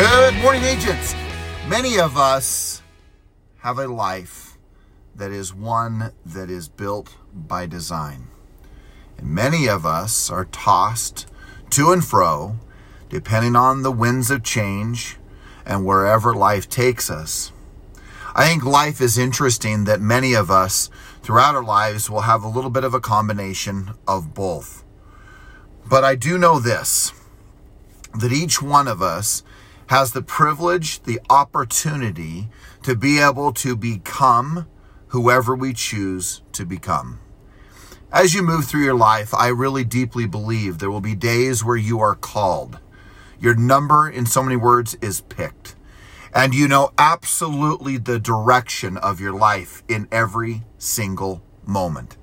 Good morning, agents. Many of us have a life that is one that is built by design. And many of us are tossed to and fro, depending on the winds of change and wherever life takes us. I think life is interesting that many of us throughout our lives will have a little bit of a combination of both. But I do know this that each one of us has the privilege, the opportunity to be able to become whoever we choose to become. As you move through your life, I really deeply believe there will be days where you are called. Your number, in so many words, is picked. And you know absolutely the direction of your life in every single moment.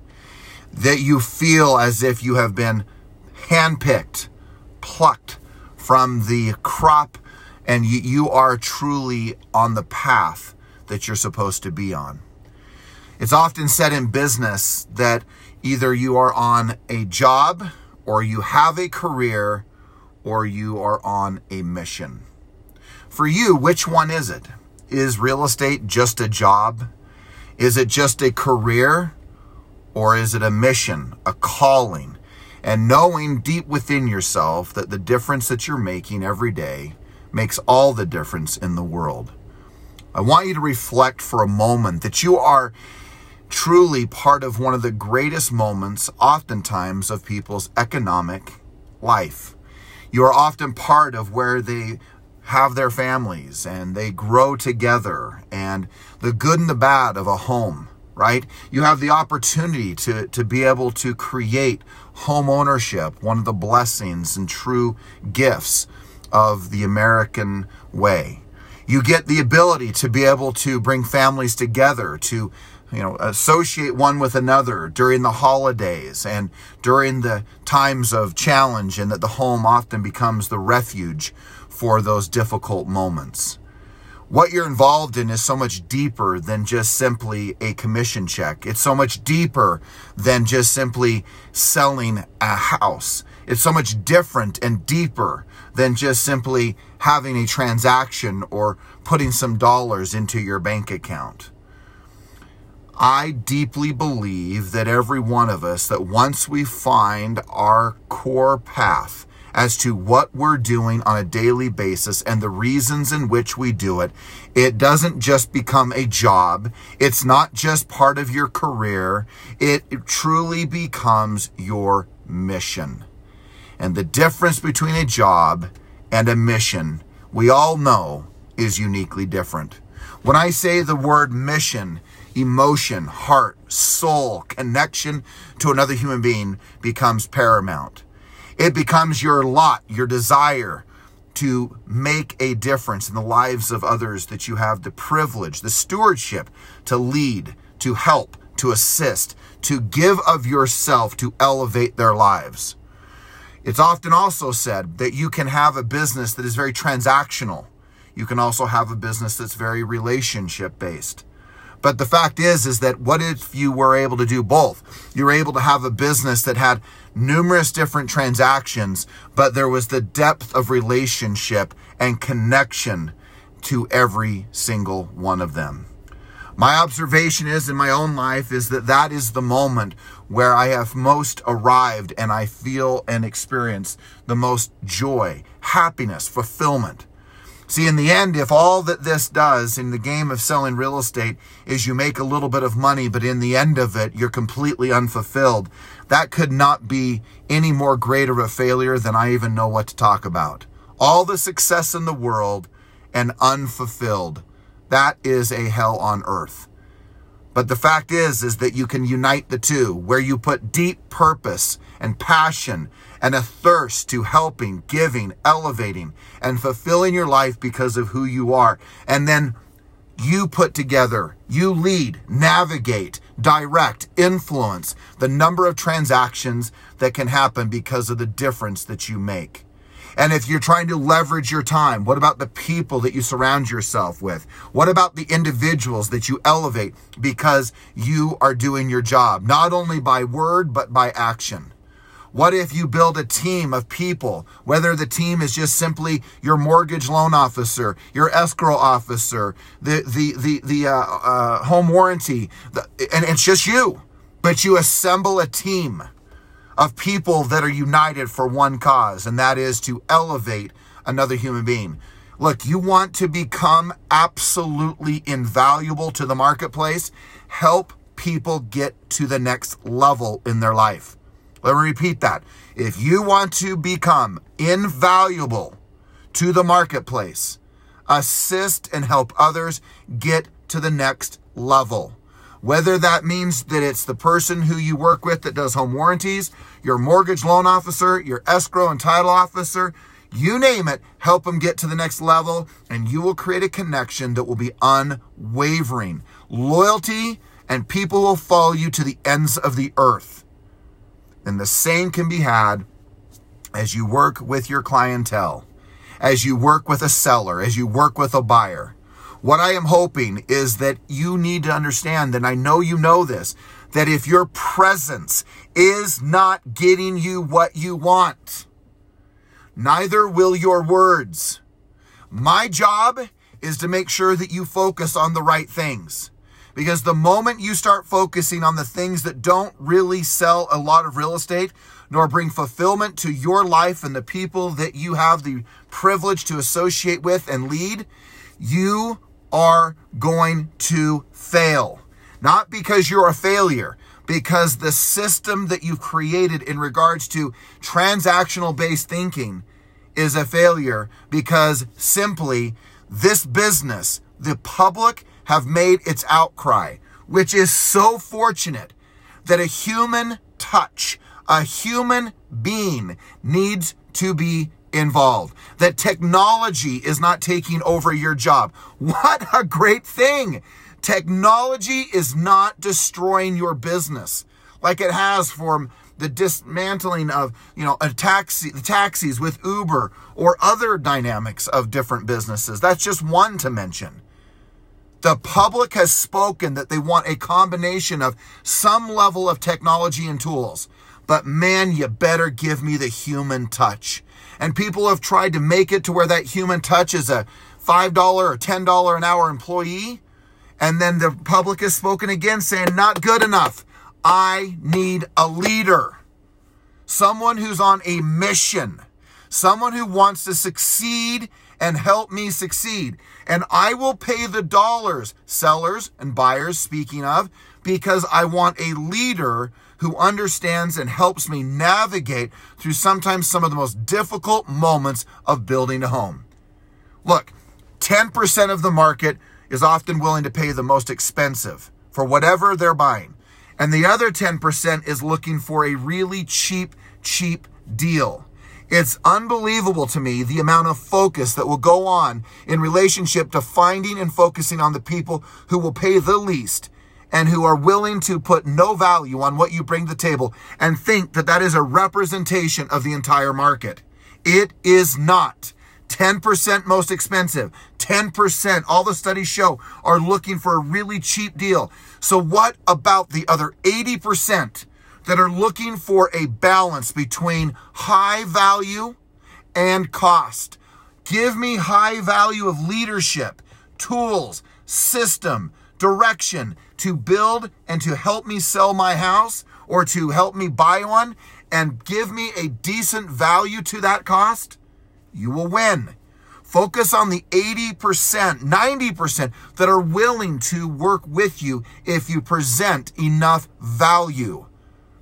That you feel as if you have been handpicked, plucked from the crop and you, you are truly on the path that you're supposed to be on. It's often said in business that either you are on a job or you have a career or you are on a mission. For you, which one is it? Is real estate just a job? Is it just a career? Or is it a mission, a calling? And knowing deep within yourself that the difference that you're making every day makes all the difference in the world. I want you to reflect for a moment that you are truly part of one of the greatest moments, oftentimes, of people's economic life. You are often part of where they have their families and they grow together and the good and the bad of a home, right? You have the opportunity to, to be able to create home ownership, one of the blessings and true gifts of the American way. You get the ability to be able to bring families together, to you know, associate one with another during the holidays and during the times of challenge, and that the home often becomes the refuge for those difficult moments. What you're involved in is so much deeper than just simply a commission check. It's so much deeper than just simply selling a house. It's so much different and deeper than just simply having a transaction or putting some dollars into your bank account. I deeply believe that every one of us, that once we find our core path as to what we're doing on a daily basis and the reasons in which we do it, it doesn't just become a job. It's not just part of your career. It truly becomes your mission. And the difference between a job and a mission, we all know, is uniquely different. When I say the word mission, emotion, heart, soul, connection to another human being becomes paramount. It becomes your lot, your desire to make a difference in the lives of others that you have the privilege, the stewardship to lead, to help, to assist, to give of yourself to elevate their lives. It's often also said that you can have a business that is very transactional. You can also have a business that's very relationship based. But the fact is, is that what if you were able to do both? You were able to have a business that had numerous different transactions, but there was the depth of relationship and connection to every single one of them. My observation is in my own life is that that is the moment where I have most arrived and I feel and experience the most joy, happiness, fulfillment. See, in the end, if all that this does in the game of selling real estate is you make a little bit of money, but in the end of it, you're completely unfulfilled, that could not be any more great of a failure than I even know what to talk about. All the success in the world and unfulfilled that is a hell on earth. But the fact is, is that you can unite the two, where you put deep purpose and passion and a thirst to helping, giving, elevating, and fulfilling your life because of who you are. And then you put together, you lead, navigate, direct, influence the number of transactions that can happen because of the difference that you make. And if you're trying to leverage your time, what about the people that you surround yourself with? What about the individuals that you elevate because you are doing your job, not only by word, but by action? What if you build a team of people, whether the team is just simply your mortgage loan officer, your escrow officer, the the the the uh, uh, home warranty, the, and it's just you, but you assemble a team of people that are united for one cause, and that is to elevate another human being. Look, you want to become absolutely invaluable to the marketplace? Help people get to the next level in their life. Let me repeat that. If you want to become invaluable to the marketplace, assist and help others get to the next level. Whether that means that it's the person who you work with that does home warranties, your mortgage loan officer, your escrow and title officer, you name it, help them get to the next level, and you will create a connection that will be unwavering. Loyalty, and people will follow you to the ends of the earth. And the same can be had as you work with your clientele, as you work with a seller, as you work with a buyer. What I am hoping is that you need to understand, and I know you know this, that if your presence is not getting you what you want, neither will your words. My job is to make sure that you focus on the right things. Because the moment you start focusing on the things that don't really sell a lot of real estate, nor bring fulfillment to your life and the people that you have the privilege to associate with and lead, you are going to fail. Not because you're a failure, because the system that you've created in regards to transactional based thinking is a failure because simply this business, the public have made its outcry, which is so fortunate that a human touch, a human being needs to be involved. That technology is not taking over your job. What a great thing! Technology is not destroying your business like it has for the dismantling of, you know, a taxi, the taxis with Uber or other dynamics of different businesses. That's just one to mention. The public has spoken that they want a combination of some level of technology and tools. But man, you better give me the human touch. And people have tried to make it to where that human touch is a $5 or $10 an hour employee. And then the public has spoken again saying, not good enough. I need a leader. Someone who's on a mission. Someone who wants to succeed and help me succeed. And I will pay the dollars, sellers and buyers, speaking of, because I want a leader who understands and helps me navigate through sometimes some of the most difficult moments of building a home. Look, 10% of the market is often willing to pay the most expensive for whatever they're buying. And the other 10% is looking for a really cheap, cheap deal. It's unbelievable to me the amount of focus that will go on in relationship to finding and focusing on the people who will pay the least and who are willing to put no value on what you bring to the table and think that that is a representation of the entire market. It is not. 10% most expensive. 10%, all the studies show, are looking for a really cheap deal. So what about the other 80%? that are looking for a balance between high value and cost. Give me high value of leadership, tools, system, direction to build and to help me sell my house or to help me buy one and give me a decent value to that cost, you will win. Focus on the 80%, 90% that are willing to work with you if you present enough value.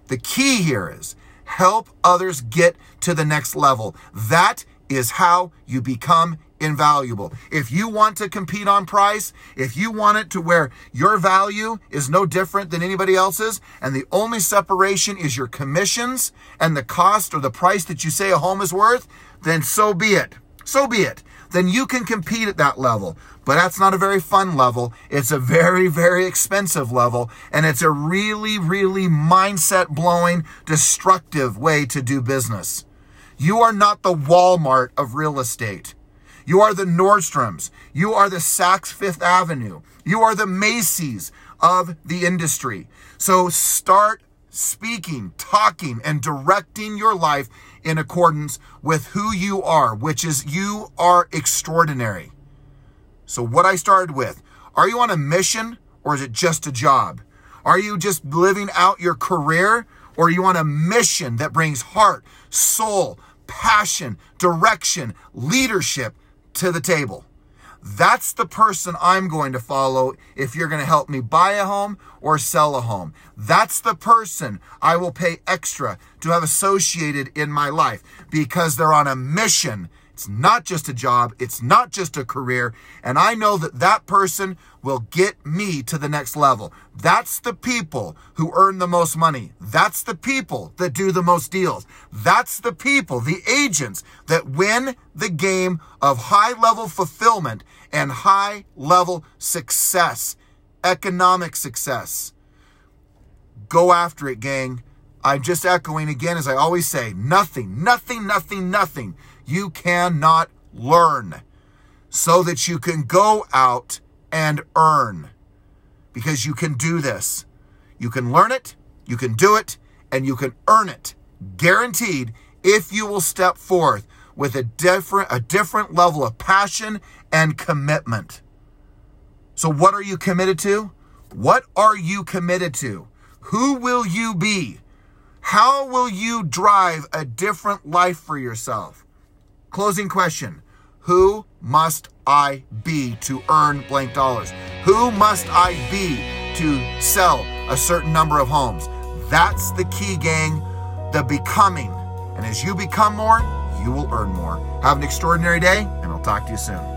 The key here is help others get to the next level. That is how you become invaluable. If you want to compete on price, if you want it to where your value is no different than anybody else's, and the only separation is your commissions and the cost or the price that you say a home is worth, then so be it. So be it then you can compete at that level. But that's not a very fun level. It's a very, very expensive level. And it's a really, really mindset blowing, destructive way to do business. You are not the Walmart of real estate. You are the Nordstroms. You are the Saks Fifth Avenue. You are the Macy's of the industry. So start speaking, talking, and directing your life in accordance with who you are, which is you are extraordinary. So, what I started with are you on a mission or is it just a job? Are you just living out your career or are you on a mission that brings heart, soul, passion, direction, leadership to the table? That's the person I'm going to follow if you're going to help me buy a home or sell a home. That's the person I will pay extra to have associated in my life because they're on a mission it's not just a job. It's not just a career. And I know that that person will get me to the next level. That's the people who earn the most money. That's the people that do the most deals. That's the people, the agents that win the game of high level fulfillment and high level success, economic success. Go after it, gang. I'm just echoing again, as I always say nothing, nothing, nothing, nothing you cannot learn so that you can go out and earn. Because you can do this. You can learn it, you can do it, and you can earn it. Guaranteed if you will step forth with a different a different level of passion and commitment. So what are you committed to? What are you committed to? Who will you be? How will you drive a different life for yourself? Closing question Who must I be to earn blank dollars? Who must I be to sell a certain number of homes? That's the key, gang. The becoming. And as you become more, you will earn more. Have an extraordinary day, and I'll talk to you soon.